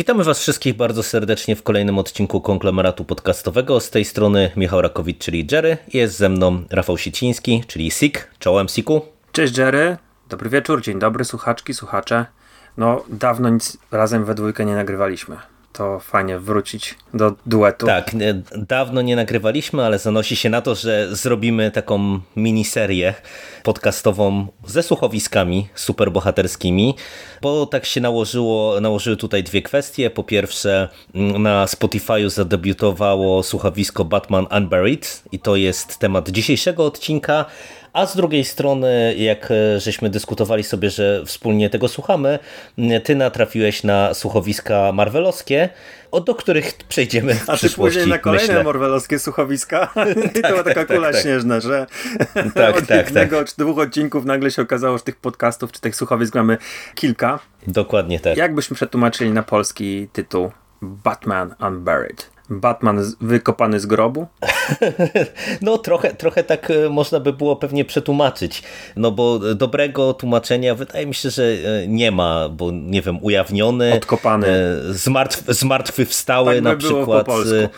Witamy Was wszystkich bardzo serdecznie w kolejnym odcinku konglomeratu podcastowego. Z tej strony Michał Rakowicz, czyli Jerry. Jest ze mną Rafał Siciński, czyli Sik. Czołem Siku. Cześć Jerry. Dobry wieczór, dzień dobry słuchaczki, słuchacze. No, dawno nic razem we dwójkę nie nagrywaliśmy to fajnie wrócić do duetu. Tak, dawno nie nagrywaliśmy, ale zanosi się na to, że zrobimy taką miniserię podcastową ze słuchowiskami superbohaterskimi, bo tak się nałożyło, nałożyły tutaj dwie kwestie. Po pierwsze, na Spotify'u zadebiutowało słuchowisko Batman Unburied i to jest temat dzisiejszego odcinka, a z drugiej strony, jak e, żeśmy dyskutowali sobie, że wspólnie tego słuchamy, ty natrafiłeś na słuchowiska marvelowskie, do których przejdziemy w A ty później na kolejne myślę. marvelowskie słuchowiska. I to była taka tak, kula tak, śnieżna, że tak, od tak, jednego tak. czy dwóch odcinków nagle się okazało, że tych podcastów czy tych słuchowisk mamy kilka. Dokładnie tak. Jak byśmy przetłumaczyli na polski tytuł Batman Unburied? Batman wykopany z grobu? No trochę, trochę tak e, można by było pewnie przetłumaczyć, no bo dobrego tłumaczenia wydaje mi się, że e, nie ma, bo nie wiem, ujawniony, odkopany, e, zmartw, zmartwychwstały tak na przykład. Po polsku E,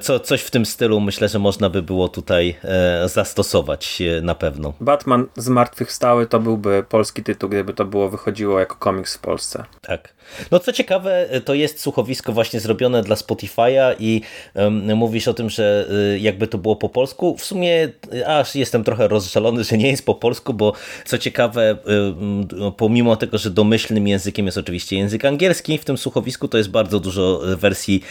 co, coś w tym stylu myślę, że można by było tutaj e, zastosować na pewno. Batman Zmartwychwstały to byłby polski tytuł, gdyby to było wychodziło jako komiks w Polsce. Tak. No co ciekawe, to jest słuchowisko właśnie zrobione dla Spotify'a i um, mówisz o tym, że e, jakby to było po polsku. W sumie aż jestem trochę rozżalony, że nie jest po polsku, bo co ciekawe, pomimo tego, że domyślnym językiem jest oczywiście język angielski, w tym słuchowisku to jest bardzo dużo wersji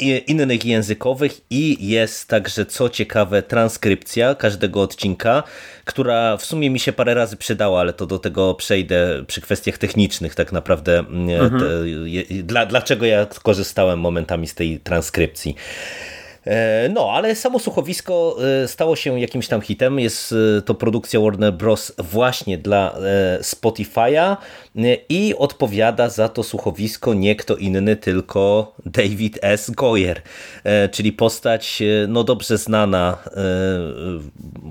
innych językowych i jest także, co ciekawe, transkrypcja każdego odcinka, która w sumie mi się parę razy przydała, ale to do tego przejdę przy kwestiach technicznych tak naprawdę, mm, mhm. te, dla, dlaczego ja korzystałem momentami z tej transkrypcji. E, no, ale samo słuchowisko e, stało się jakimś tam hitem. Jest e, to produkcja Warner Bros. właśnie dla Spotify'a i odpowiada za to słuchowisko nie kto inny, tylko David S. Goyer, czyli postać no dobrze znana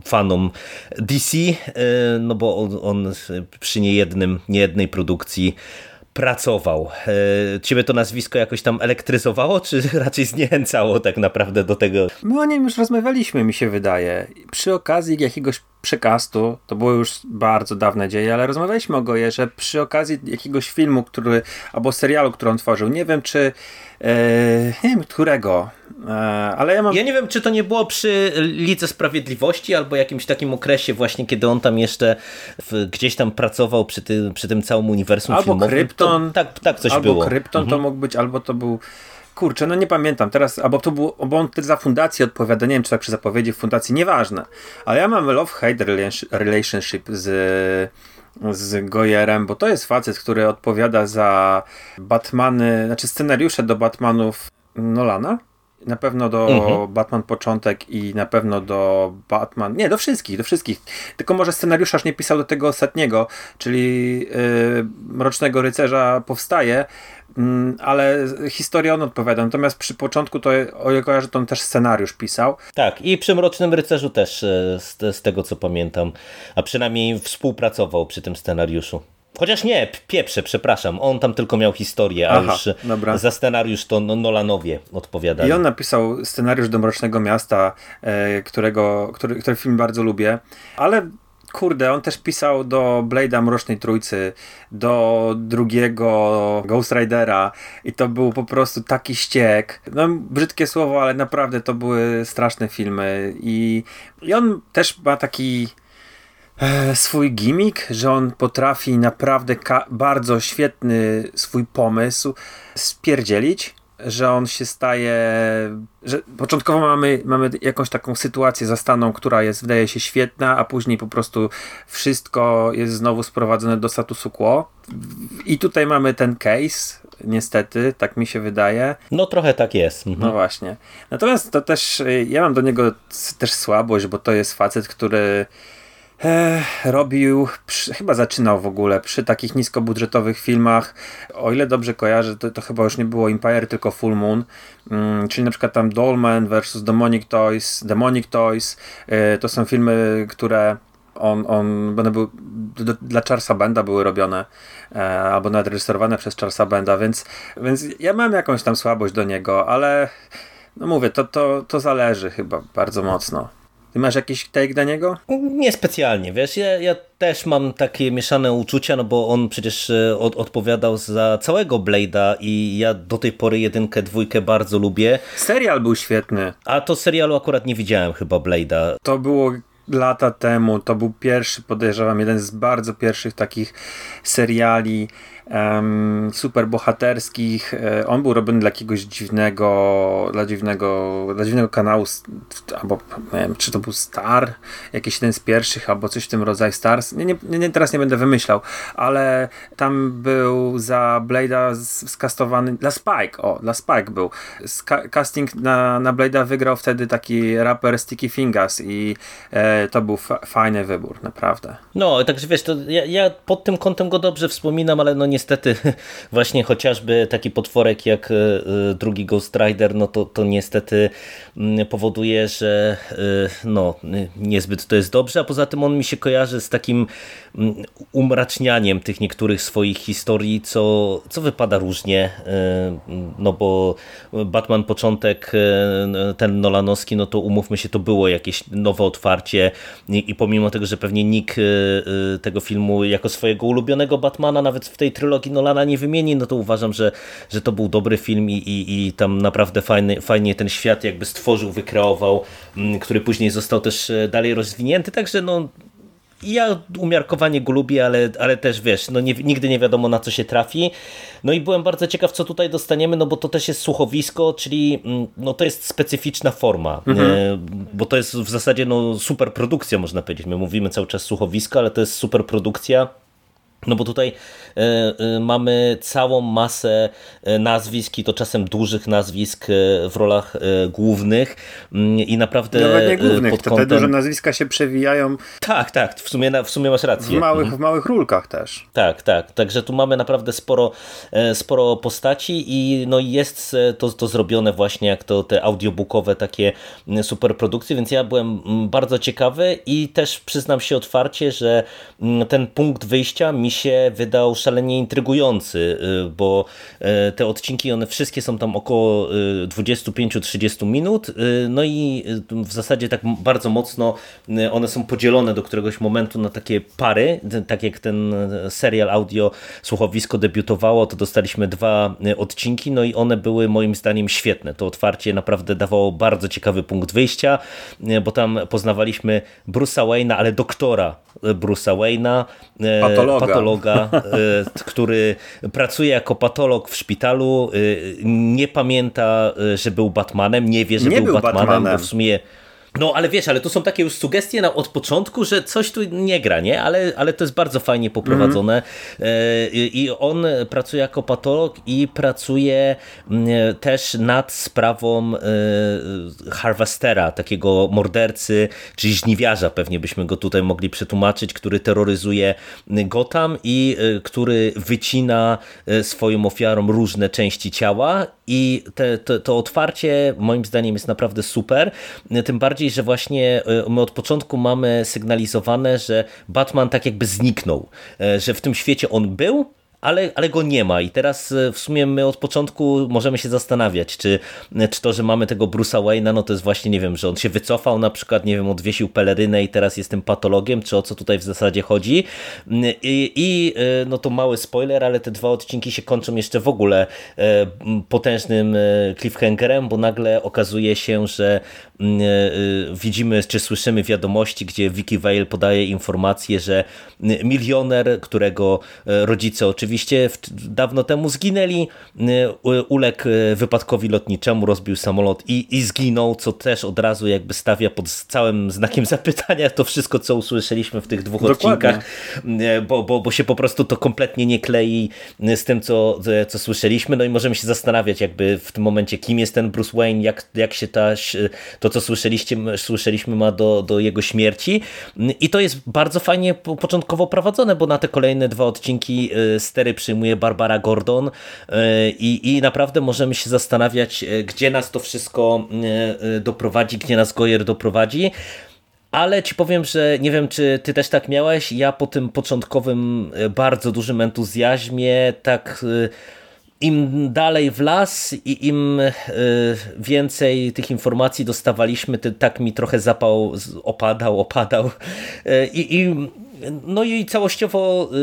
fanom DC, no bo on, przy niejednym, niejednej produkcji pracował. E, ciebie to nazwisko jakoś tam elektryzowało, czy raczej zniechęcało tak naprawdę do tego? My o nim już rozmawialiśmy, mi się wydaje. Przy okazji jakiegoś przekastu, to było już bardzo dawne dzieje, ale rozmawialiśmy o Gojerze przy okazji jakiegoś filmu, który, albo serialu, który on tworzył. Nie wiem, czy e, nie wiem, którego, ale ja mam... Ja nie wiem, czy to nie było przy Lidze Sprawiedliwości, albo jakimś takim okresie właśnie, kiedy on tam jeszcze w, gdzieś tam pracował przy tym, przy tym całym uniwersum albo filmowym. Krypton, to, tak, tak coś albo było. Albo Krypton mhm. to mógł być, albo to był kurczę, no nie pamiętam teraz, albo to był, bo on za fundację odpowiada, nie wiem czy tak przy zapowiedzi w fundacji, nieważne, ale ja mam love-hate relationship z z Goyerem, bo to jest facet, który odpowiada za Batmany, znaczy scenariusze do Batmanów Nolana. Na pewno do mhm. Batman Początek i na pewno do Batman. Nie, do wszystkich, do wszystkich. Tylko może scenariuszarz nie pisał do tego ostatniego, czyli yy, Mrocznego Rycerza powstaje, Mm, ale historię on odpowiada. Natomiast przy początku to o ile kojarzę, to on też scenariusz pisał. Tak, i przy Mrocznym Rycerzu też, e, z, z tego co pamiętam, a przynajmniej współpracował przy tym scenariuszu. Chociaż nie, pieprze, przepraszam, on tam tylko miał historię, a Aha, już dobra. za scenariusz to Nolanowie odpowiadali. I on napisał scenariusz do Mrocznego Miasta, e, którego, który, który film bardzo lubię, ale kurde, on też pisał do Blade'a Mrocznej Trójcy, do drugiego Ghost Ridera i to był po prostu taki ściek. No, brzydkie słowo, ale naprawdę to były straszne filmy i, i on też ma taki swój gimmick, że on potrafi naprawdę bardzo świetny swój pomysł spierdzielić że on się staje, że początkowo mamy, mamy jakąś taką sytuację zastaną, która jest, wydaje się świetna, a później po prostu wszystko jest znowu sprowadzone do statusu quo. I tutaj mamy ten case, niestety, tak mi się wydaje. No trochę tak jest. Mhm. No właśnie. Natomiast to też, ja mam do niego też słabość, bo to jest facet, który robił, przy, chyba zaczynał w ogóle przy takich niskobudżetowych filmach. O ile dobrze kojarzę, to, to chyba już nie było Empire, tylko Full Moon. Mm, czyli na przykład tam Dolman vs. Demonic Toys, Demonic Toys. E, to są filmy, które on, on, one były dla Charlesa Benda były robione, e, albo nawet reżyserowane przez Charlesa Benda, więc, więc ja mam jakąś tam słabość do niego, ale no mówię, to, to, to zależy chyba bardzo mocno. Ty masz jakiś take dla niego? Niespecjalnie, wiesz, ja, ja też mam takie mieszane uczucia, no bo on przecież e, od, odpowiadał za całego Blade'a i ja do tej pory jedynkę, dwójkę bardzo lubię. Serial był świetny. A to serialu akurat nie widziałem chyba Blade'a. To było lata temu, to był pierwszy, podejrzewam, jeden z bardzo pierwszych takich seriali um, superbohaterskich. E, on był robiony dla jakiegoś dziwnego, dla dziwnego, dla dziwnego kanału, albo nie wiem, czy to był Star, jakiś jeden z pierwszych, albo coś w tym rodzaju Stars. Nie, nie, nie teraz nie będę wymyślał, ale tam był za Blade'a skastowany, dla Spike, o, dla Spike był. Ska casting na, na Blade'a wygrał wtedy taki raper Sticky Fingers i e, to był fajny wybór, naprawdę. No, także wiesz, to ja, ja pod tym kątem go dobrze wspominam, ale no niestety właśnie chociażby taki potworek jak e, e, drugi Ghost Rider, no to, to niestety mm, powoduje, że e, no, niezbyt to jest dobrze, a poza tym on mi się kojarzy z takim mm, umracznianiem tych niektórych swoich historii, co, co wypada różnie, no bo Batman początek, ten Nolanowski, no to umówmy się, to było jakieś nowe otwarcie i, pomimo tego, że pewnie nikt tego filmu jako swojego ulubionego Batmana nawet w tej trylogii Nolana nie wymieni, no to uważam, że, że to był dobry film i, i, i tam naprawdę fajny, fajnie ten świat jakby stworzył, wykreował, mm, który później został też e, dalej rozwinięty, także no ja umiarkowanie go lubię, ale, ale też wiesz, no nie, nigdy nie wiadomo na co się trafi. No i byłem bardzo ciekaw, co tutaj dostaniemy, no bo to też jest słuchowisko, czyli mm, no to jest specyficzna forma, mhm. E, bo to jest w zasadzie no super produkcja, można powiedzieć. My mówimy cały czas słuchowisko, ale to jest super produkcja no bo tutaj e, e, mamy całą masę e, nazwisk i to czasem dużych nazwisk w rolach głównych mm, i naprawdę Nawet nie głównych, pod kątem... te duże nazwiska się przewijają. Tak, tak, w sumie, w sumie masz rację. W małych, mhm. w małych rulkach też. Tak, tak, także tu mamy naprawdę sporo, sporo postaci i no jest to, to zrobione właśnie jak to te audiobookowe takie super produkcje, więc ja byłem bardzo ciekawy i też przyznam się otwarcie, że ten punkt wyjścia mi się wydał szalenie intrygujący, y, bo y, te odcinki, one wszystkie są tam około 25-30 y, minut, no i w zasadzie tak bardzo mocno one są podzielone do któregoś momentu na takie pary, tak jak ten serial audio słuchowisko debiutowało, to dostaliśmy dwa odcinki, no i one były moim zdaniem świetne. To otwarcie naprawdę dawało bardzo ciekawy punkt wyjścia, bo tam poznawaliśmy Bruce'a Wayne'a, ale doktora Bruce'a Wayne'a, patologa. patologa, e, który pracuje jako patolog w szpitalu, e, nie pamięta, e, że był Batmanem, nie wie, że nie był, był Batmanem, Batmanem, bo w sumie no, ale wiesz, ale to są takie już sugestie na, od początku, że coś tu nie gra, nie? Ale, ale to jest bardzo fajnie poprowadzone. Mm. I on pracuje jako patolog i pracuje mm, też nad sprawą e, Harvestera, takiego mordercy, czyli żniwiarza, pewnie byśmy go tutaj mogli przetłumaczyć, który terroryzuje Gotham i e, który wycina swoim ofiarom różne części ciała i te, to otwarcie moim zdaniem jest naprawdę super. Tym bardziej bardziej, że właśnie e, my od początku mamy sygnalizowane, że Batman tak jakby zniknął, e, że w tym świecie on był, ale, ale go nie ma. I teraz e, w sumie my od początku możemy się zastanawiać, czy, czy to, że mamy tego Bruce'a Wayne'a, no to jest właśnie, nie wiem, że on się wycofał na przykład, nie wiem, odwiesił pelerynę i teraz jest tym patologiem, czy o co tutaj w zasadzie chodzi. I, i e, no to mały spoiler, ale te dwa odcinki się kończą jeszcze w ogóle potężnym cliffhangerem, bo nagle okazuje się, że widzimy, czy słyszymy wiadomości, gdzie Vicky Vale podaje informację, że milioner, którego rodzice oczywiście dawno temu zginęli. Uległ wypadkowi lotniczemu, rozbił samolot i, i zginął, co też od razu jakby stawia pod całym znakiem zapytania to wszystko, co usłyszeliśmy w tych dwóch Dokładnie. odcinkach, bo, bo, bo się po prostu to kompletnie nie klei z tym, co, co słyszeliśmy. No i możemy się zastanawiać jakby w tym momencie, kim jest ten Bruce Wayne, jak, jak się ta, to, co słyszeliście, słyszeliśmy ma do, do jego śmierci. I to jest bardzo fajnie początkowo prowadzone, bo na te kolejne dwa odcinki y, stery przyjmuje Barbara Gordon y, i, i naprawdę możemy się zastanawiać, y, gdzie nas to wszystko doprowadzi, gdzie nas Goyer doprowadzi. Ale ci powiem, że nie wiem, czy ty też tak miałeś. Ja po tym początkowym bardzo dużym entuzjazmie, tak im dalej w las i im więcej tych informacji dostawaliśmy, tak mi trochę zapał opadał, opadał. I, i no i całościowo y,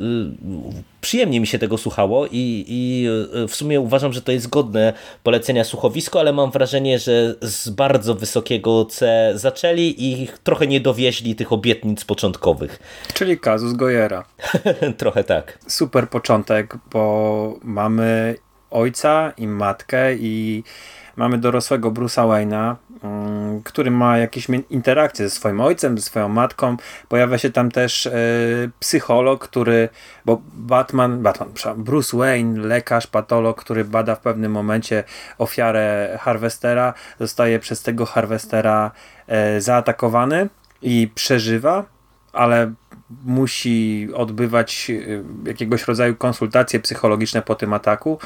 y, przyjemnie mi się tego słuchało i, i y, w sumie uważam, że to jest godne polecenia słuchowisko, ale mam wrażenie, że z bardzo wysokiego C zaczęli i trochę nie dowieźli tych obietnic początkowych. Czyli kazus Gojera. trochę tak. Super początek, bo mamy ojca i matkę i mamy dorosłego Bruce'a Wayne'a, mm, który ma jakieś interakcje ze swoim ojcem, ze swoją matką. Pojawia się tam też e, psycholog, który, bo Batman, Batman, Bruce Wayne, lekarz, patolog, który bada w pewnym momencie ofiarę Harvestera, zostaje przez tego Harvestera e, zaatakowany i przeżywa, ale musi odbywać y, jakiegoś rodzaju konsultacje psychologiczne po tym ataku.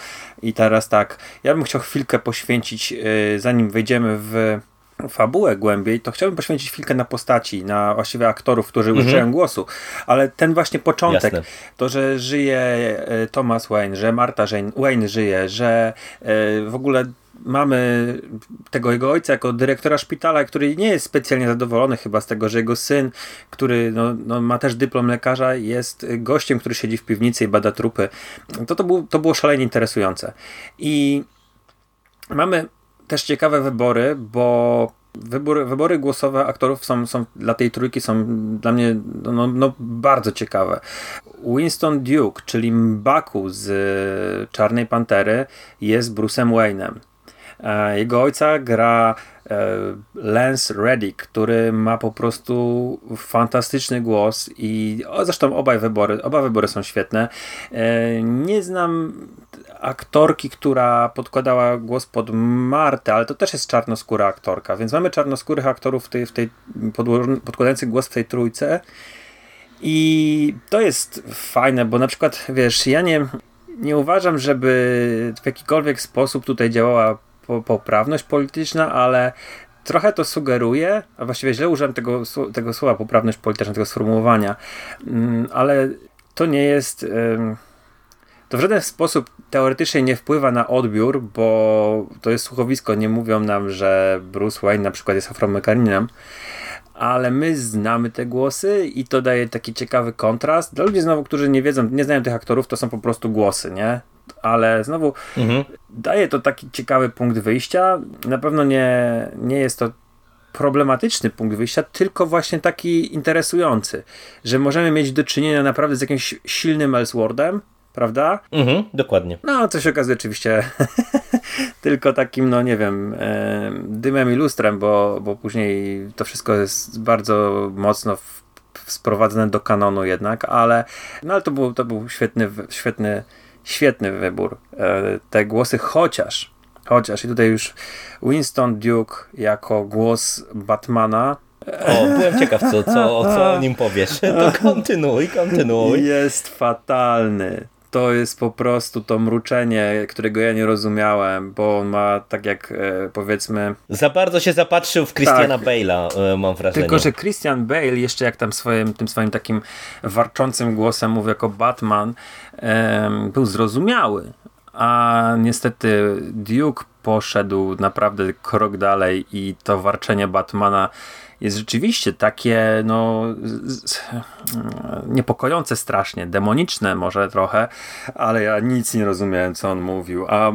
I teraz tak, ja bym chciał chwilkę poświęcić, y, zanim wejdziemy w fabułę głębiej, to chciałbym poświęcić chwilkę na postaci, na właściwie aktorów, którzy mhm. używają głosu, ale ten właśnie początek, Jasne. to, że żyje y, Thomas Wayne, że Marta Wayne żyje, że w ogóle mamy tego jego ojca jako dyrektora szpitala, który nie jest specjalnie zadowolony chyba z tego, że jego syn, który no, no, ma też dyplom lekarza, jest gościem, który siedzi w piwnicy i bada trupy. To, to, był, to było szalenie interesujące. I mamy też ciekawe wybory, bo wybory, wybory głosowe aktorów są, są dla tej trójki są dla mnie no, no, bardzo ciekawe. Winston Duke, czyli Mbaku z Czarnej Pantery jest Bruce'em Wayne'em. E, jego ojca gra e, Lance Reddick, który ma po prostu fantastyczny głos i zresztą obaj wybory, oba wybory są świetne. E, nie znam aktorki, która podkładała głos pod Martę, ale to też jest czarnoskóra aktorka, więc mamy czarnoskórych aktorów w tej, w tej podkładających głos w tej trójce. I to jest fajne, bo na przykład, wiesz, ja nie, nie uważam, żeby w jakikolwiek sposób tutaj działała poprawność polityczna, ale trochę to sugeruje, a właściwie źle użyłem tego, tego słowa poprawność polityczna, tego sformułowania, mm, ale to nie jest. To w żaden sposób teoretycznie nie wpływa na odbiór, bo to jest słuchowisko. Nie mówią nam, że Bruce Wayne na przykład jest afroamerykaninem, ale my znamy te głosy i to daje taki ciekawy kontrast. Dla ludzi znowu, którzy nie wiedzą, nie znają tych aktorów, to są po prostu głosy, nie? Ale znowu mhm. daje to taki ciekawy punkt wyjścia. Na pewno nie, nie jest to problematyczny punkt wyjścia, tylko właśnie taki interesujący, że możemy mieć do czynienia naprawdę z jakimś silnym Elseworldem, prawda? Mhm, dokładnie. No, co się okazuje oczywiście tylko takim, no nie wiem, e, dymem i lustrem, bo, bo później to wszystko jest bardzo mocno sprowadzone do kanonu jednak, ale, no, ale to, był, to był świetny, świetny świetny wybór. E, te głosy, chociaż, chociaż i tutaj już Winston Duke jako głos Batmana. O, byłem ciekaw, co, co, co o nim powiesz. To kontynuuj, kontynuuj. Jest fatalny to jest po prostu to mruczenie, którego ja nie rozumiałem, bo on ma tak jak e, powiedzmy... Za bardzo się zapatrzył w Christiana tak, Bale'a, e, mam wrażenie. Tylko, że Christian Bale jeszcze jak tam swoim, tym swoim takim warczącym głosem mówi jako Batman, był zrozumiały. A niestety Duke poszedł naprawdę krok dalej i to warczenie Batmana jest rzeczywiście takie no niepokojące strasznie, demoniczne może trochę, ale ja nic nie rozumiałem co on mówił, a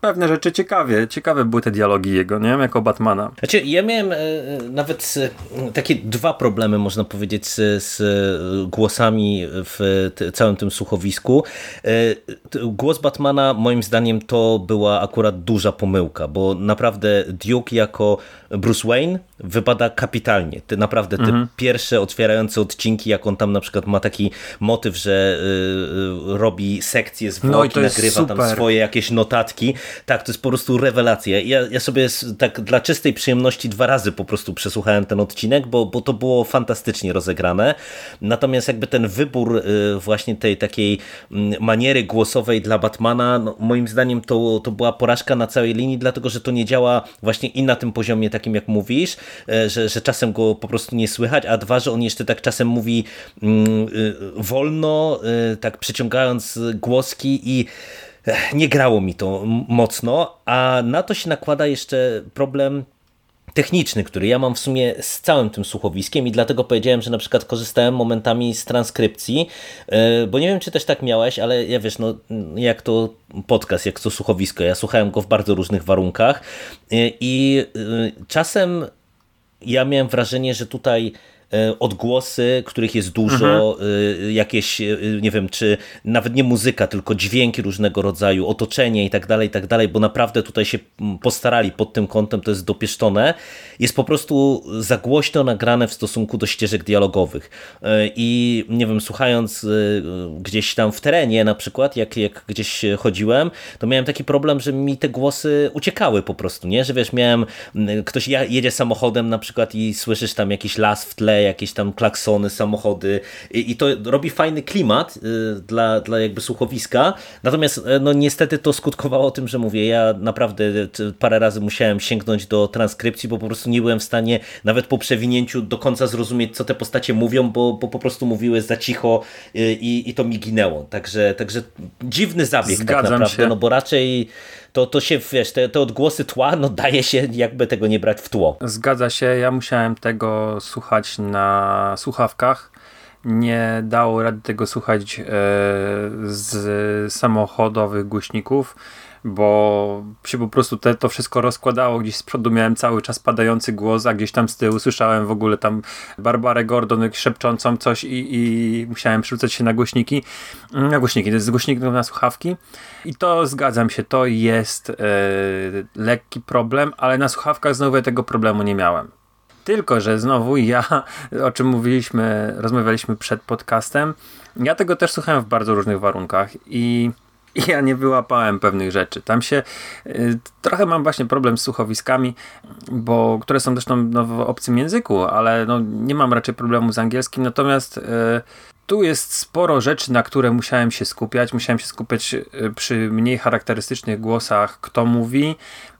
pewne rzeczy ciekawie, ciekawe były te dialogi jego, nie? Jako Batmana. Znaczy, ja miałem e, nawet e, takie dwa problemy, można powiedzieć, z, z głosami w całym tym słuchowisku. E, głos Batmana, moim zdaniem, to była akurat duża pomyłka, bo naprawdę Duke jako Bruce Wayne wypada kapitalnie. Te, naprawdę te mhm. pierwsze otwierające odcinki, jak on tam na przykład ma taki motyw, że y, y, robi sekcję zwłoki, no nagrywa tam swoje jakieś notatki. Tak, to jest po prostu rewelacja. Ja, ja sobie tak dla czystej przyjemności dwa razy po prostu przesłuchałem ten odcinek, bo, bo to było fantastycznie rozegrane. Natomiast jakby ten wybór y, właśnie tej takiej mm, maniery głosowej dla Batmana, no, moim zdaniem to, to była porażka na całej linii, dlatego że to nie działa właśnie i na tym poziomie takim jak mówisz, że, że czasem go po prostu nie słychać, a dwa, że on jeszcze tak czasem mówi mm, wolno, tak przeciągając głoski i nie grało mi to mocno, a na to się nakłada jeszcze problem techniczny, który ja mam w sumie z całym tym słuchowiskiem i dlatego powiedziałem, że na przykład korzystałem momentami z transkrypcji, e, bo nie wiem, czy też tak miałeś, ale ja wiesz, no jak to podcast, jak to słuchowisko, ja słuchałem go w bardzo różnych warunkach e, i e, czasem ja miałem wrażenie, że tutaj odgłosy, których jest dużo, mhm. E, jakieś, e, nie wiem, czy nawet nie muzyka, tylko dźwięki różnego rodzaju, otoczenie i tak dalej, i tak dalej, bo naprawdę tutaj się postarali pod tym kątem, to jest dopieszczone, jest po prostu za głośno nagrane w stosunku do ścieżek dialogowych. I nie wiem, słuchając gdzieś tam w terenie na przykład, jak, jak gdzieś chodziłem, to miałem taki problem, że mi te głosy uciekały po prostu, nie? Że wiesz, miałem, ktoś jedzie samochodem na przykład i słyszysz tam jakiś las w tle, jakieś tam klaksony, samochody i, i to robi fajny klimat y, dla, dla jakby słuchowiska, natomiast y, no niestety to skutkowało tym, że mówię, ja naprawdę parę razy musiałem sięgnąć do transkrypcji, bo po prostu nie byłem w stanie nawet po przewinięciu do końca zrozumieć, co te postacie mówią, bo, bo po prostu mówiły za cicho y, i, i to mi ginęło. Także, także dziwny zabieg tak Zgadzam tak naprawdę, się. no bo raczej to, to się, wiesz, te, te odgłosy tła, no daje się jakby tego nie brać w tło. Zgadza się, ja musiałem tego słuchać na słuchawkach. Nie dało rady tego słuchać e, z samochodowych głośników bo się po prostu te, to wszystko rozkładało. Gdzieś z przodu miałem cały czas padający głos, a gdzieś tam z tyłu słyszałem w ogóle tam Barbarę Gordon szepczącą coś i, i musiałem przerzucać się na głośniki. Na głośniki, to jest głośnik na słuchawki. I to zgadzam się, to jest e, lekki problem, ale na słuchawkach znowu ja tego problemu nie miałem. Tylko, że znowu ja, o czym mówiliśmy, rozmawialiśmy przed podcastem, ja tego też słuchałem w bardzo różnych warunkach i ja nie wyłapałem pewnych rzeczy. Tam się y, trochę mam właśnie problem z słuchowiskami, bo które są zresztą no, w obcym języku, ale no, nie mam raczej problemu z angielskim. Natomiast y, tu jest sporo rzeczy, na które musiałem się skupiać. Musiałem się skupiać y, przy mniej charakterystycznych głosach, kto mówi.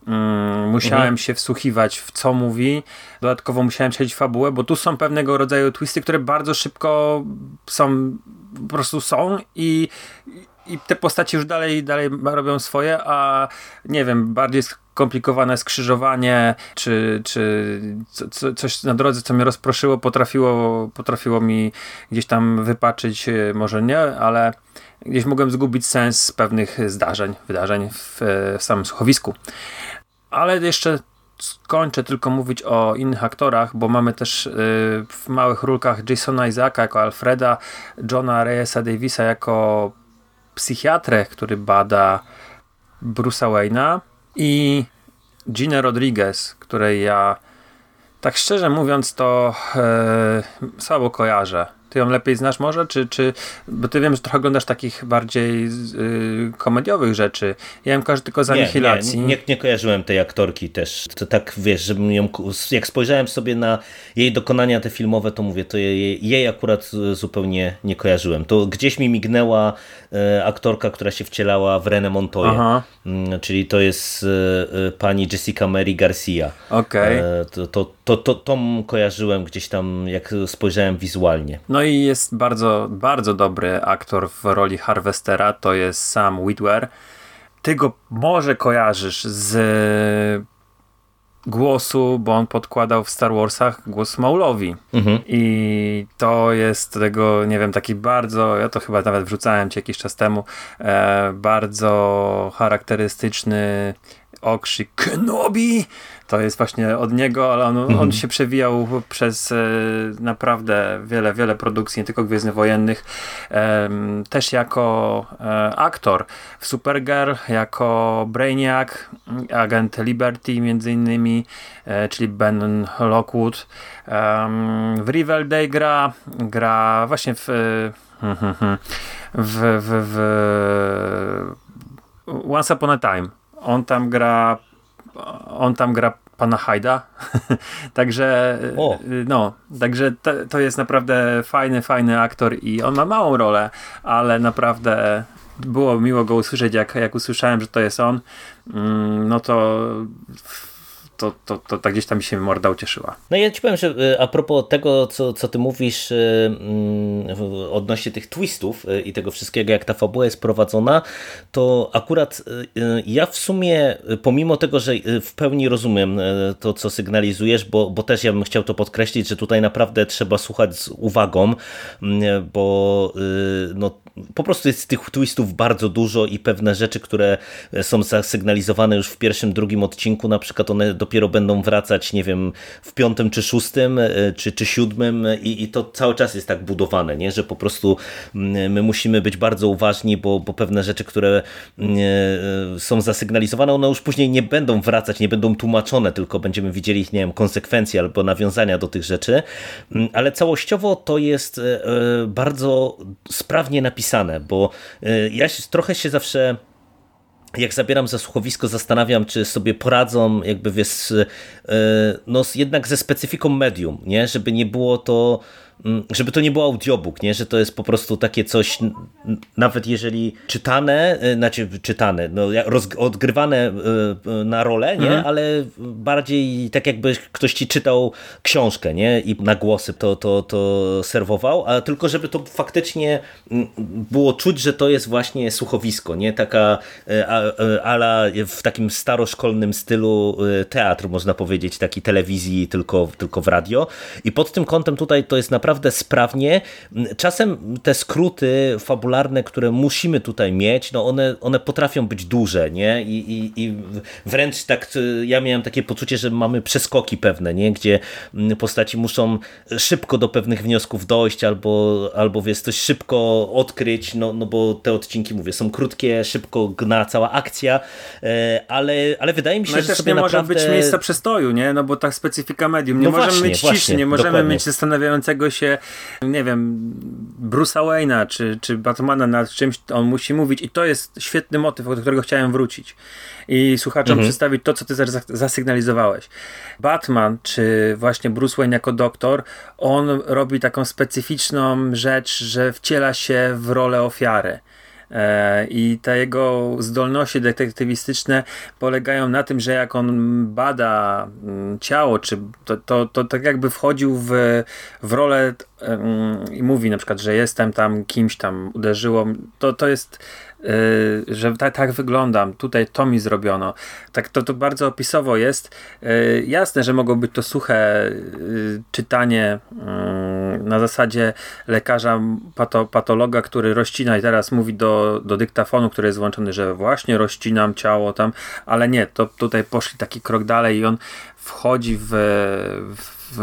Mm, musiałem mhm. się wsłuchiwać w co mówi. Dodatkowo musiałem śledzić fabułę, bo tu są pewnego rodzaju twisty, które bardzo szybko są, po prostu są i i te postacie już dalej, dalej robią swoje, a nie wiem, bardziej skomplikowane skrzyżowanie, czy, czy co, coś na drodze, co mnie rozproszyło, potrafiło, potrafiło mi gdzieś tam wypaczyć, e, może nie, ale gdzieś mogłem zgubić sens pewnych zdarzeń, wydarzeń w, w samym słuchowisku. Ale jeszcze skończę tylko mówić o innych aktorach, bo mamy też y, w małych rulkach Jasona Isaaca jako Alfreda, Johna Reyesa Davisa jako psychiatrę, który bada Bruce'a Wayne'a i Gina Rodriguez, której ja tak szczerze mówiąc to e, słabo kojarzę. Ty ją lepiej znasz może? Czy, czy, bo ty wiem, że trochę oglądasz takich bardziej y, komediowych rzeczy. Ja ją kojarzę tylko z Anihilacji. Nie, nie, nie, kojarzyłem tej aktorki też. To tak, wiesz, żebym ją, jak spojrzałem sobie na jej dokonania te filmowe, to mówię, to jej, jej akurat zupełnie nie kojarzyłem. To gdzieś mi mignęła e, aktorka, która się wcielała w René Montoya. Mm, czyli to jest e, e, pani Jessica Mary Garcia. Okay. E, to, to, to, to, to kojarzyłem gdzieś tam, jak spojrzałem wizualnie. No i jest bardzo, bardzo dobry aktor w roli Harvestera, to jest Sam Witwer. Ty go może kojarzysz z głosu, bo on podkładał w Star Warsach głos Maulowi. Mhm. I to jest tego, nie wiem, taki bardzo, ja to chyba nawet wrzucałem ci jakiś czas temu, e, bardzo charakterystyczny okrzyk Kenobi to jest właśnie od niego, ale on, mhm. on się przewijał przez e, naprawdę wiele, wiele produkcji, nie tylko Gwiezdnych Wojennych, e, też jako e, aktor w Supergirl, jako Brainiac, agent Liberty między innymi, e, czyli Ben Lockwood. w Riverdale gra, gra właśnie w w, w, w Once Upon a Time. On tam gra on tam gra pana Hajda. także o. no, także to, to, jest naprawdę fajny, fajny aktor i on ma małą rolę, ale naprawdę było miło go usłyszeć, jak, jak usłyszałem, że to jest on, mm, no to to, to, to tak gdzieś tam mi się morda ucieszyła. No ja ci powiem, że y, a propos tego, co, co ty mówisz y, mm, odnośnie tych twistów y, i tego wszystkiego, jak ta fabuła jest prowadzona, to akurat ja w sumie, pomimo tego, że w pełni rozumiem to, co sygnalizujesz, bo, bo też ja bym chciał to podkreślić, że tutaj naprawdę trzeba słuchać z uwagą, bo no, po prostu jest tych twistów bardzo dużo i pewne rzeczy, które są zasygnalizowane już w pierwszym, drugim odcinku, na przykład one dopiero będą wracać, nie wiem, w piątym czy szóstym, e, czy, czy siódmym i, i to cały czas jest tak budowane, nie? że po prostu mm, my musimy być bardzo uważni, bo, bo pewne rzeczy, które mm, e, są zasygnalizowane, one już później nie będą wracać, nie będą tłumaczone, tylko będziemy widzieli, nie wiem, konsekwencje albo nawiązania do tych rzeczy, mm, ale całościowo to jest e, bardzo sprawnie napisane, bo ja trochę się zawsze jak zabieram za słuchowisko, zastanawiam, czy sobie poradzą jakby wiesz, e, no, jednak ze specyfiką medium, nie? żeby nie było to żeby to nie było audiobook, nie? że to jest po prostu takie coś, nawet jeżeli czytane, y, znaczy czytane, no, odgrywane y, y, na rolę, nie? Mhm. ale bardziej tak jakby ktoś ci czytał książkę nie? i na głosy to, to, to serwował, a tylko żeby to faktycznie mm, było czuć, że to jest właśnie słuchowisko, nie? taka ala w takim staroszkolnym stylu teatr, można powiedzieć, taki telewizji, tylko, tylko w radio i pod tym kątem tutaj to jest naprawdę naprawdę sprawnie. Czasem te skróty fabularne, które musimy tutaj mieć, no one, one potrafią być duże, nie? I, i, I wręcz tak, ja miałem takie poczucie, że mamy przeskoki pewne, nie? Gdzie postaci muszą szybko do pewnych wniosków dojść, albo, albo wiesz, coś szybko odkryć, no, no bo te odcinki, mówię, są krótkie, szybko gna cała akcja, e, ale, ale wydaje mi się, no że też sobie nie naprawdę... może być miejsca przestoju, nie? No bo tak specyfika medium. Nie no możemy właśnie, mieć ciszy, nie możemy dokładnie. mieć zastanawiającego się się, nie wiem, Bruce'a Wayne'a czy, czy Batmana nad czymś, on musi mówić i to jest świetny motyw, do którego chciałem wrócić i słuchaczom mhm. przedstawić to, co ty zasygnalizowałeś. Batman, czy właśnie Bruce Wayne jako doktor, on robi taką specyficzną rzecz, że wciela się w rolę ofiary. E, I te jego zdolności detektywistyczne polegają na tym, że jak on bada mm, ciało, czy to, to, to tak jakby wchodził w, w rolę i mówi na przykład, że jestem tam kimś tam uderzyło, to, to jest Yy, że tak, tak wyglądam, tutaj to mi zrobiono. Tak to, to bardzo opisowo jest. Yy, jasne, że mogło być to suche yy, czytanie na zasadzie lekarza pato, patologa, który rozcina i teraz mówi do, do dyktafonu, który jest włączony, że właśnie rozcinam ciało tam, ale nie, to tutaj poszli taki krok dalej i on wchodzi w, w w,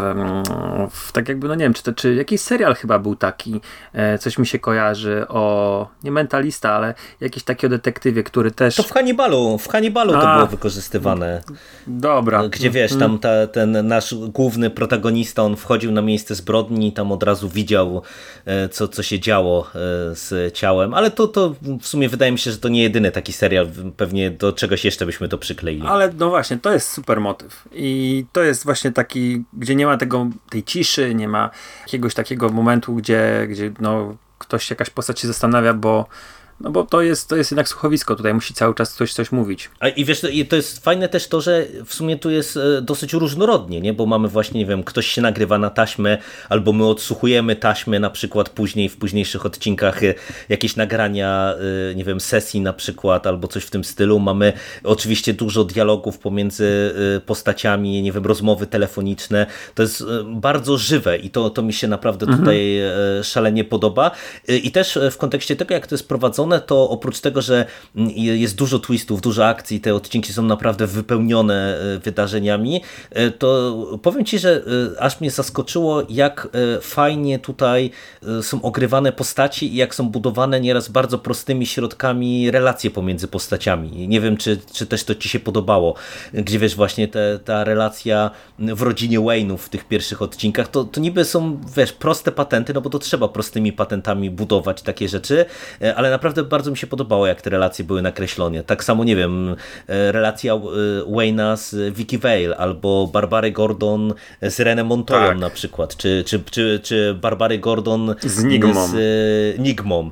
w, tak jakby, no nie wiem, czy, to, czy jakiś serial chyba był taki, e, coś mi się kojarzy o, nie mentalista, ale jakiś taki o detektywie, który też... To w Hannibalu, w Hannibalu A, to było wykorzystywane. Dobra. Gdzie wiesz, tam ta, ten nasz główny protagonista, on wchodził na miejsce zbrodni i tam od razu widział, e, co, co się działo e, z ciałem, ale to, to w sumie wydaje mi się, że to nie jedyny taki serial, pewnie do czegoś jeszcze byśmy to przykleili. Ale no właśnie, to jest super motyw i to jest właśnie taki, gdzie nie ma tego, tej ciszy, nie ma jakiegoś takiego momentu, gdzie, gdzie no, ktoś, jakaś postać się zastanawia, bo no bo to jest, to jest jednak słuchowisko, tutaj musi cały czas ktoś coś mówić. A i wiesz, to jest fajne też to, że w sumie tu jest e, dosyć różnorodnie, nie? bo mamy właśnie, nie wiem, ktoś się nagrywa na taśmę, albo my odsłuchujemy taśmę na przykład później, w późniejszych odcinkach e, jakieś nagrania, e, nie wiem, sesji na przykład, albo coś w tym stylu. Mamy oczywiście dużo dialogów pomiędzy postaciami, nie wiem, rozmowy telefoniczne. To jest bardzo żywe i to, to mi się naprawdę mhm. tutaj szalenie podoba. I też w kontekście tego, jak to jest prowadzone, to oprócz tego, że jest dużo twistów, dużo akcji, te odcinki są naprawdę wypełnione e, wydarzeniami, e, to powiem Ci, że e, aż mnie zaskoczyło, jak fajnie tutaj są ogrywane postaci i jak są budowane nieraz bardzo prostymi środkami relacje pomiędzy postaciami. Nie wiem, czy, czy też to Ci się podobało, gdzie wiesz właśnie te, ta relacja w rodzinie Wayne'ów w tych pierwszych odcinkach, to, to niby są, wiesz, proste patenty, no bo to trzeba prostymi patentami budować takie rzeczy, ale naprawdę bardzo mi się podobało, jak te relacje były nakreślone. Tak samo, nie wiem, e, relacja e, Wayna z Vicky Vale albo Barbary Gordon z René Montoya tak. na przykład, czy, czy, czy, czy Barbary Gordon z Nigmą. Z e, Nigmą.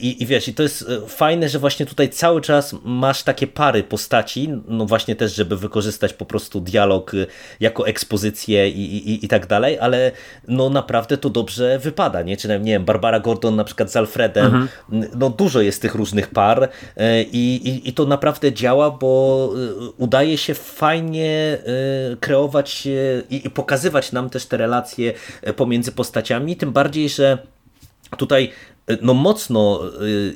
I, I wiesz, i to jest fajne, że właśnie tutaj cały czas masz takie pary postaci, no właśnie też, żeby wykorzystać po prostu dialog jako ekspozycję i, i, i tak dalej, ale no naprawdę to dobrze wypada, nie? Czy nie wiem, Barbara Gordon na przykład z Alfredem, mhm. no dużo jest tych różnych par i, i, i to naprawdę działa, bo y, udaje się fajnie y, kreować i, i pokazywać nam też te relacje pomiędzy postaciami, tym bardziej, że tutaj no mocno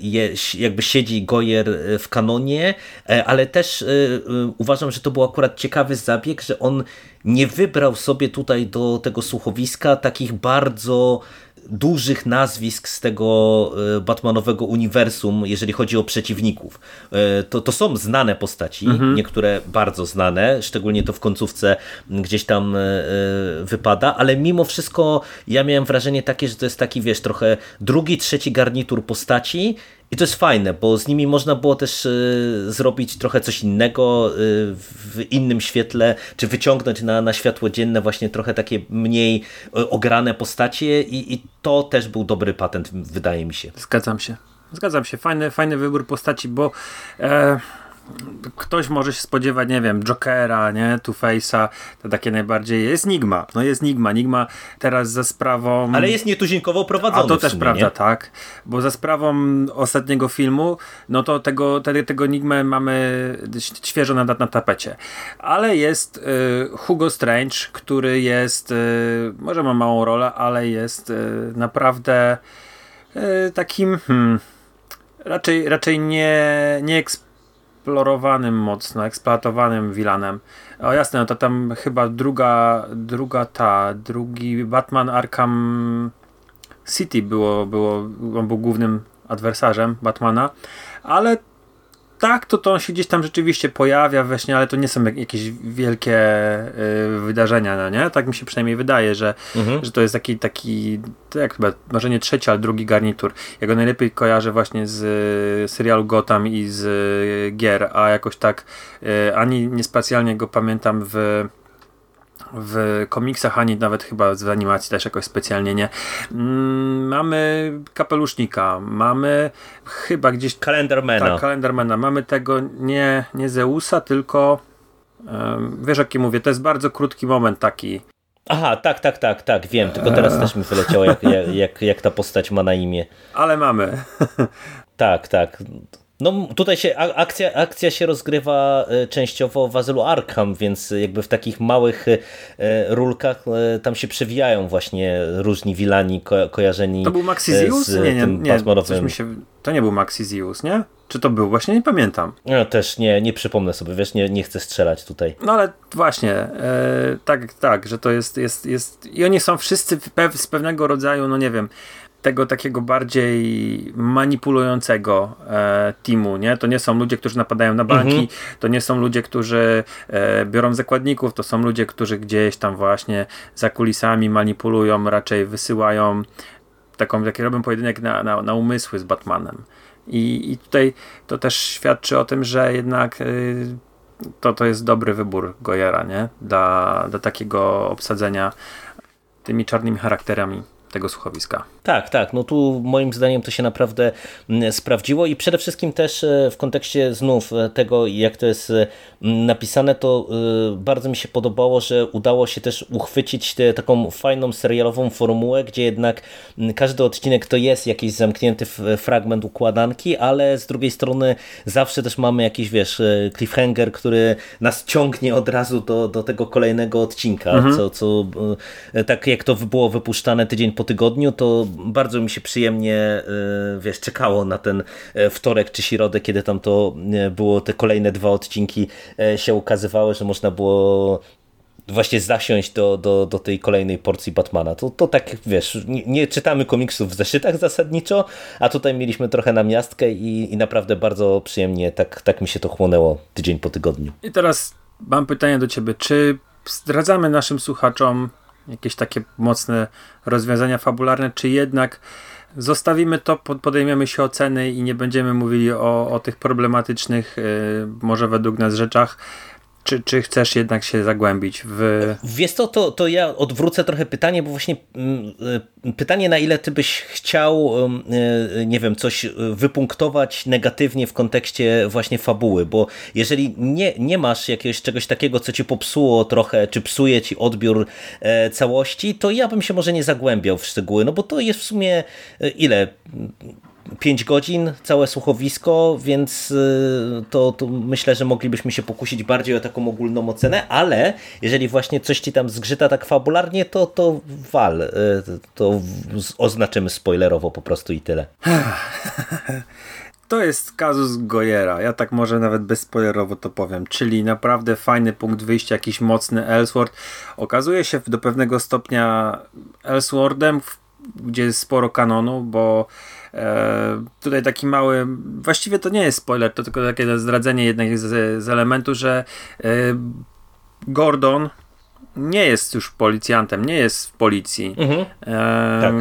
je, jakby siedzi Goyer w kanonie, ale też uważam, że to był akurat ciekawy zabieg, że on nie wybrał sobie tutaj do tego słuchowiska takich bardzo dużych nazwisk z tego e, Batmanowego uniwersum, jeżeli chodzi o przeciwników. E, to, to są znane postaci, mhm. niektóre bardzo znane, szczególnie to w końcówce gdzieś tam e, wypada, ale mimo wszystko ja miałem wrażenie takie, że to jest taki, wiesz, trochę drugi, trzeci garnitur postaci i to jest fajne, bo z nimi można było też y, zrobić trochę coś innego y, w innym świetle, czy wyciągnąć na, na światło dzienne właśnie trochę takie mniej y, ograne postacie i, i to też był dobry patent, wydaje mi się. Zgadzam się. Zgadzam się. Fajny, fajny wybór postaci, bo e, ktoś może się spodziewać, nie wiem, Jokera, nie, Two-Face'a, to takie najbardziej jest Nigma. No jest Nigma. Nigma teraz za sprawą... Ale jest nietuzinkowo prowadzony A to też sumie, prawda, nie? tak. Bo za sprawą ostatniego filmu, no to tego, tego, tego Nigmę mamy świeżo na, na tapecie. Ale jest y, Hugo Strange, który jest, y, może ma małą rolę, ale jest y, naprawdę y, takim... Hmm, raczej, raczej nie, nie eksp eksplorowanym mocno, eksploatowanym vilanem. O jasne, no to tam chyba druga, druga ta, drugi Batman Arkham City było, było, on był głównym adwersarzem Batmana, ale tak, to, to on się gdzieś tam rzeczywiście pojawia we śnie, ale to nie są jakieś wielkie y, wydarzenia, no nie? Tak mi się przynajmniej wydaje, że, mhm. że to jest taki, taki jak chyba, może nie trzeci, ale drugi garnitur. Ja go najlepiej kojarzę właśnie z y, serialu Gotham i z y, gier, a jakoś tak y, ani niespecjalnie go pamiętam w w komiksach, ani nawet chyba w animacji też jakoś specjalnie nie. Mm, mamy kapelusznika, mamy chyba gdzieś... Kalendarmena. Tak, kalendarmena. Mamy tego nie, nie Zeusa, tylko um, wiesz jaki mówię, to jest bardzo krótki moment taki. Aha, tak, tak, tak, tak, wiem, tylko teraz też mi wyleciało jak, jak, jak ta postać ma na imię. Ale mamy. tak, tak. No tutaj się akcja, akcja się rozgrywa e, częściowo w azylu Arkham, więc jakby w takich małych e, rulkach e, tam się przewijają właśnie różni wilani ko kojarzeni To był Maxizius? Z nie, nie, nie, się... To nie był Maxizius, nie? Czy to był? Właśnie nie pamiętam. No też nie, nie przypomnę sobie, wiesz, nie, nie chcę strzelać tutaj. No ale właśnie, e, tak, tak, że to jest, jest, jest... I oni są wszyscy z pewnego rodzaju, no nie wiem, tego takiego bardziej manipulującego e, teamu, nie? To nie są ludzie, którzy napadają na banki, mhm. to nie są ludzie, którzy e, biorą zakładników, to są ludzie, którzy gdzieś tam właśnie za kulisami manipulują, raczej wysyłają taką, taki robią pojedynek na, na, na umysły z Batmanem. I, I tutaj to też świadczy o tym, że jednak y, to, to jest dobry wybór Gojera, nie? Dla, dla takiego obsadzenia tymi czarnymi charakterami tego słuchowiska. Tak, tak. No tu moim zdaniem to się naprawdę mm, sprawdziło i przede wszystkim też e, w kontekście znów e, tego, jak to jest e, napisane, to bardzo mi się podobało, że udało się też uchwycić tę taką fajną serialową formułę, gdzie jednak mm, każdy odcinek to jest jakiś zamknięty fragment układanki, ale z drugiej strony zawsze też mamy jakiś, wiesz, cliffhanger, który nas ciągnie od razu do, do tego kolejnego odcinka, mhm. co, co tak jak to było wypuszczane tydzień po tygodniu, to bardzo mi się przyjemnie e, wiesz, czekało na ten e, wtorek czy środę, kiedy tam to e, było te kolejne dwa odcinki się ukazywały, że można było właśnie zasiąść do, do, do tej kolejnej porcji Batmana. To, to tak, wiesz, nie, nie, czytamy komiksów w zeszytach zasadniczo, a tutaj mieliśmy trochę na miastkę i, i naprawdę bardzo przyjemnie tak, tak mi się to chłonęło tydzień po tygodniu. I teraz mam pytanie do ciebie, czy zdradzamy naszym słuchaczom jakieś takie mocne rozwiązania fabularne, czy jednak zostawimy to, podejmiemy się oceny i nie będziemy mówili o, o tych problematycznych, yy, może według nas rzeczach, czy, czy chcesz jednak się zagłębić w... Wiesz co, to, to ja odwrócę trochę pytanie, bo właśnie mm, y, pytanie na ile ty byś chciał, y, nie wiem, coś wypunktować negatywnie w kontekście właśnie fabuły, bo jeżeli nie, nie masz jakiegoś czegoś takiego, co ci popsuło trochę, czy psuje ci odbiór e, całości, to ja bym się może nie zagłębiał w szczegóły, no bo to jest w sumie e, ile 5 godzin, całe słuchowisko, więc y, to, to, myślę, że moglibyśmy się pokusić bardziej o taką ogólną ocenę, ale jeżeli właśnie coś ci tam zgrzyta tak fabularnie, to, to wal, y, to oznaczymy spoilerowo po prostu i tyle. To jest kazus Gojera. Ja tak może nawet bezspoilerowo to powiem. Czyli naprawdę fajny punkt wyjścia, jakiś mocny Ellsworth. Okazuje się do pewnego stopnia Ellsworthem, gdzie jest sporo kanonu, bo E, tutaj taki mały, właściwie to nie jest spoiler, to tylko takie zdradzenie jednego z, z elementów, że e, Gordon nie jest już policjantem, nie jest w policji. Mhm. E, tak.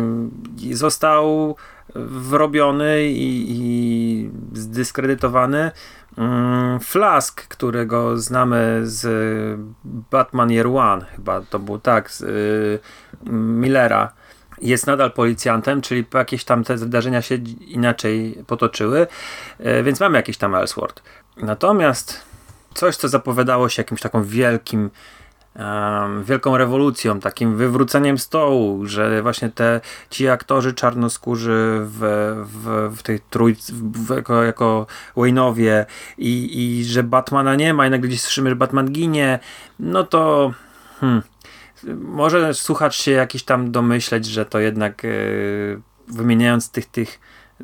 Został wrobiony i, i zdyskredytowany mm, Flask, którego znamy z Batman Year One, chyba to był tak, z y, Millera jest nadal policjantem, czyli jakieś tam te wydarzenia się inaczej potoczyły, e, więc mamy jakiś tam Ellsworth. Natomiast coś, co zapowiadało się jakimś taką wielkim wielką rewolucją, takim wywróceniem stołu, że właśnie te ci aktorzy czarnoskórzy w, w, w tej trójce, w, jako, jako Wayne'owie i, i że Batmana nie ma i nagle gdzieś słyszymy, że Batman ginie, no to hmm, może słuchacz się jakiś tam domyśleć, że to jednak yy, wymieniając tych, tych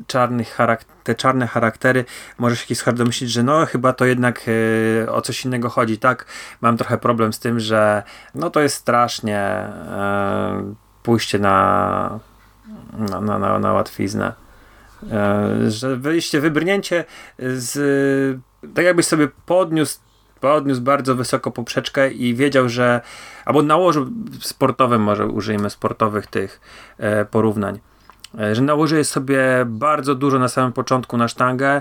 czarnych te czarne charaktery, może się jakiś słuchacz domyślić, że no chyba to jednak yy, o coś innego chodzi. Tak, mam trochę problem z tym, że no to jest strasznie yy, pójście na, na, na, na, na łatwiznę. że wyjście, wybrnięcie z tak jakbyś sobie podniósł podniósł bardzo wysoko poprzeczkę i wiedział, że albo nałożył sportowym, może użyjmy sportowych tych e, porównań, e, że nałożyłeś sobie bardzo dużo na samym początku na sztangę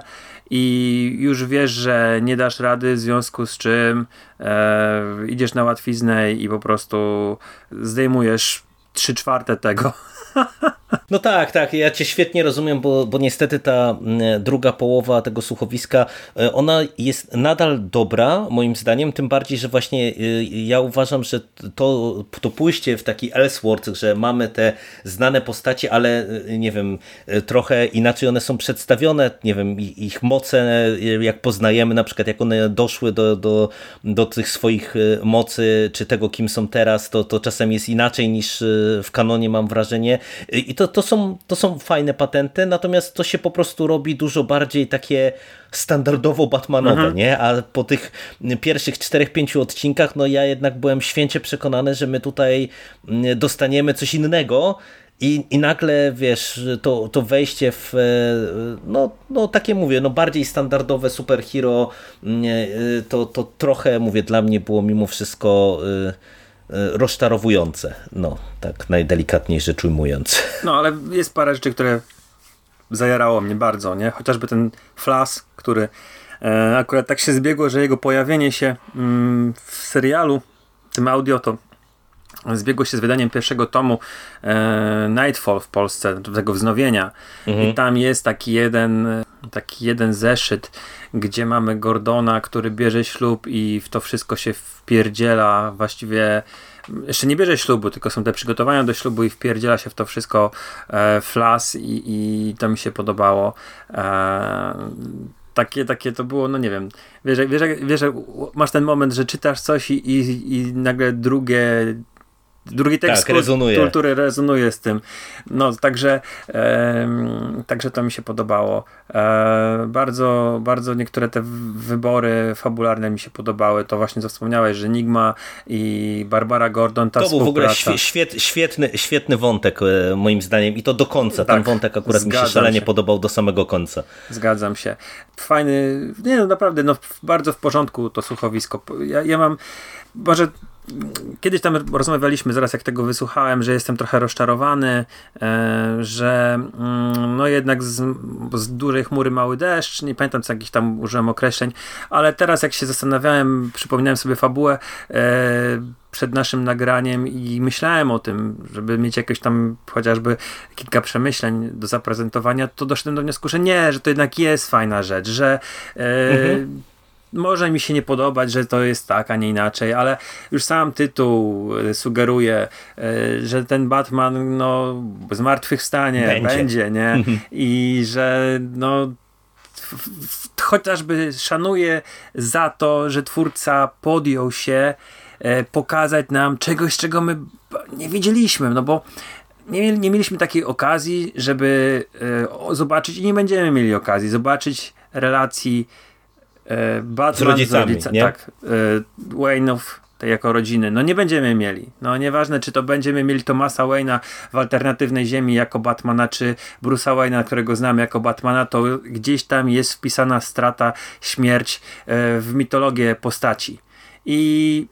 i już wiesz, że nie dasz rady, w związku z czym e, idziesz na łatwiznę i po prostu zdejmujesz trzy czwarte tego No tak, tak, ja cię świetnie rozumiem, bo, bo niestety ta mm, druga połowa tego słuchowiska, e, ona jest nadal dobra, moim zdaniem, tym bardziej, że właśnie e, ja uważam, że to, to pójście w taki Ellsworth, że mamy te znane postacie, ale e, nie wiem, trochę inaczej one są przedstawione, nie wiem, ich moce, jak poznajemy, na przykład jak one doszły do, do, do tych swoich mocy, czy tego, kim są teraz, to, to czasem jest inaczej niż w kanonie, mam wrażenie. I to, to, są, to są fajne patenty, natomiast to się po prostu robi dużo bardziej takie standardowo Batmanowe, mhm. nie? A po tych pierwszych czterech, pięciu odcinkach, no ja jednak byłem święcie przekonany, że my tutaj mm, dostaniemy coś innego, i, I nagle, wiesz, to, to wejście w, e, no, no takie mówię, no bardziej standardowe superhero, mm, e, to, to trochę, mówię, dla mnie było mimo wszystko E, rozczarowujące. No, tak najdelikatniej rzecz ujmując. No, ale jest parę rzeczy, które zajarało mnie bardzo, nie? Chociażby ten Flas, który e, akurat tak się zbiegło, że jego pojawienie się mm, w serialu, tym audio, to zbiegło się z wydaniem pierwszego tomu e, Nightfall w Polsce, tego wznowienia. I tam jest taki jeden, taki jeden zeszyt, gdzie mamy Gordona, który bierze ślub i w to wszystko się wpierdziela właściwie jeszcze nie bierze ślubu, tylko są te przygotowania do ślubu i wpierdziela się w to wszystko e, flas i, i to mi się podobało. E, takie, takie to było, no nie wiem, wiesz, wiesz, wiesz, masz ten moment, że czytasz coś i, i, i nagle drugie drugi tekst tak, rezonuje. kultury rezonuje z tym. No, także, e, także to mi się podobało. E, bardzo, bardzo niektóre te wybory fabularne mi się podobały. To właśnie co wspomniałeś, że Nigma i Barbara Gordon, ta To był w ogóle świet, świetny, świetny wątek e, moim zdaniem i to do końca. Ten Tak, wątek akurat mi się szalenie się. podobał do samego końca. Zgadzam się. Fajny, nie no naprawdę, no bardzo w porządku to słuchowisko. Ja, ja mam, może kiedyś tam rozmawialiśmy, zaraz jak tego wysłuchałem, że jestem trochę rozczarowany, e, że mm, no jednak z, z dużej chmury mały deszcz, nie pamiętam co jakichś tam użyłem określeń, ale teraz jak się zastanawiałem, przypomniałem sobie fabułę e, przed naszym nagraniem i myślałem o tym, żeby mieć jakieś tam chociażby kilka przemyśleń do zaprezentowania, to doszedłem do wniosku, że nie, że to jednak jest fajna rzecz, że e, może mi się nie podobać, że to jest tak, a nie inaczej, ale już sam tytuł e, sugeruje, e, że ten Batman no, zmartwychwstanie, Będzie. będzie, nie? I że no chociażby szanuję za to, że twórca podjął się e, pokazać nam czegoś, czego my nie widzieliśmy, no bo nie, nie mieliśmy takiej okazji, żeby zobaczyć i nie będziemy mieli okazji zobaczyć relacji Batman Z rodzicami, nie? tak, e, Wayne'ów tej jako rodziny. No nie będziemy mieli. No nieważne, czy to będziemy mieli Thomasa Wayne'a w alternatywnej ziemi jako Batmana, czy Bruce'a Wayne'a, którego znamy jako Batmana, to gdzieś tam jest wpisana strata, śmierć e, w mitologię postaci. I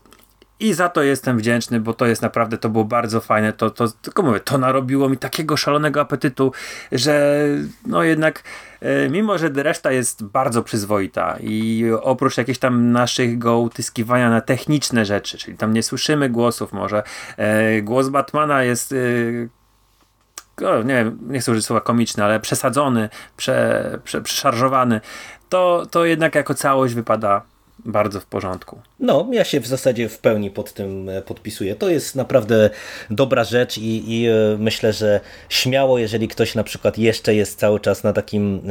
i za to jestem wdzięczny, bo to jest naprawdę, to było bardzo fajne. To, to tylko mówię, to narobiło mi takiego szalonego apetytu, że no jednak, e, mimo że reszta jest bardzo przyzwoita i oprócz jakichś tam naszego utyskiwania na techniczne rzeczy, czyli tam nie słyszymy głosów, może e, głos Batmana jest. E, o, nie wiem, nie chcę użyć słowa komiczny, ale przesadzony, prze, prze, przeszarżowany, to, to jednak jako całość wypada bardzo w porządku. No, ja się w zasadzie w pełni pod tym e, podpisuję. To jest naprawdę dobra rzecz i, i e, myślę, że śmiało, jeżeli ktoś na przykład jeszcze jest cały czas na takim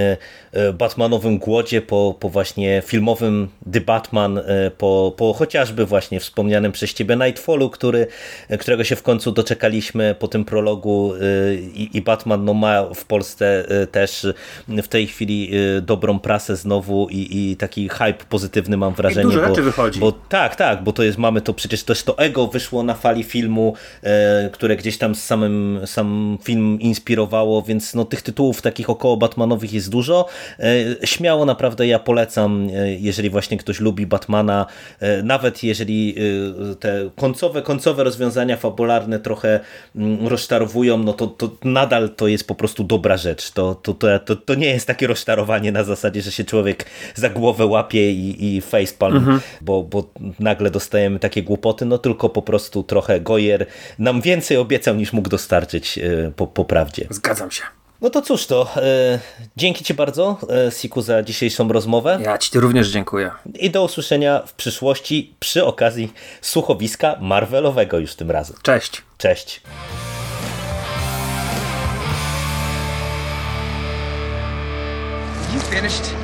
e, Batmanowym głodzie po, po właśnie filmowym The Batman, po, po chociażby właśnie wspomnianym przez ciebie Nightfallu, który, którego się w końcu doczekaliśmy po tym prologu i, i Batman no, ma w Polsce też w tej chwili dobrą prasę znowu i, i taki hype pozytywny mam wrażenie. dużo bo, rzeczy wychodzi. Bo tak, tak, bo to jest, mamy to przecież też to ego wyszło na fali filmu, e, które gdzieś tam z samym sam film inspirowało, więc no tych tytułów takich około Batmanowych jest dużo. E, śmiało naprawdę ja polecam, e, jeżeli właśnie ktoś lubi Batmana, e, nawet jeżeli e, te końcowe, końcowe rozwiązania fabularne trochę mm, rozczarowują, no to, to nadal to jest po prostu dobra rzecz. To, to, to, to, to nie jest takie rozczarowanie na zasadzie, że się człowiek za głowę łapie i, i facepalm, bo, bo nagle dostajemy takie głupoty, no tylko po prostu trochę Goyer nam więcej obiecał niż mógł dostarczyć e, po, po prawdzie. Zgadzam się. No to cóż to, e, dzięki Ci bardzo e, Siku za dzisiejszą rozmowę Ja ci również dziękuję. i do usłyszenia w przyszłości przy okazji słuchowiska Marvelowego już tym razem. Cześć. Cześć! You finished?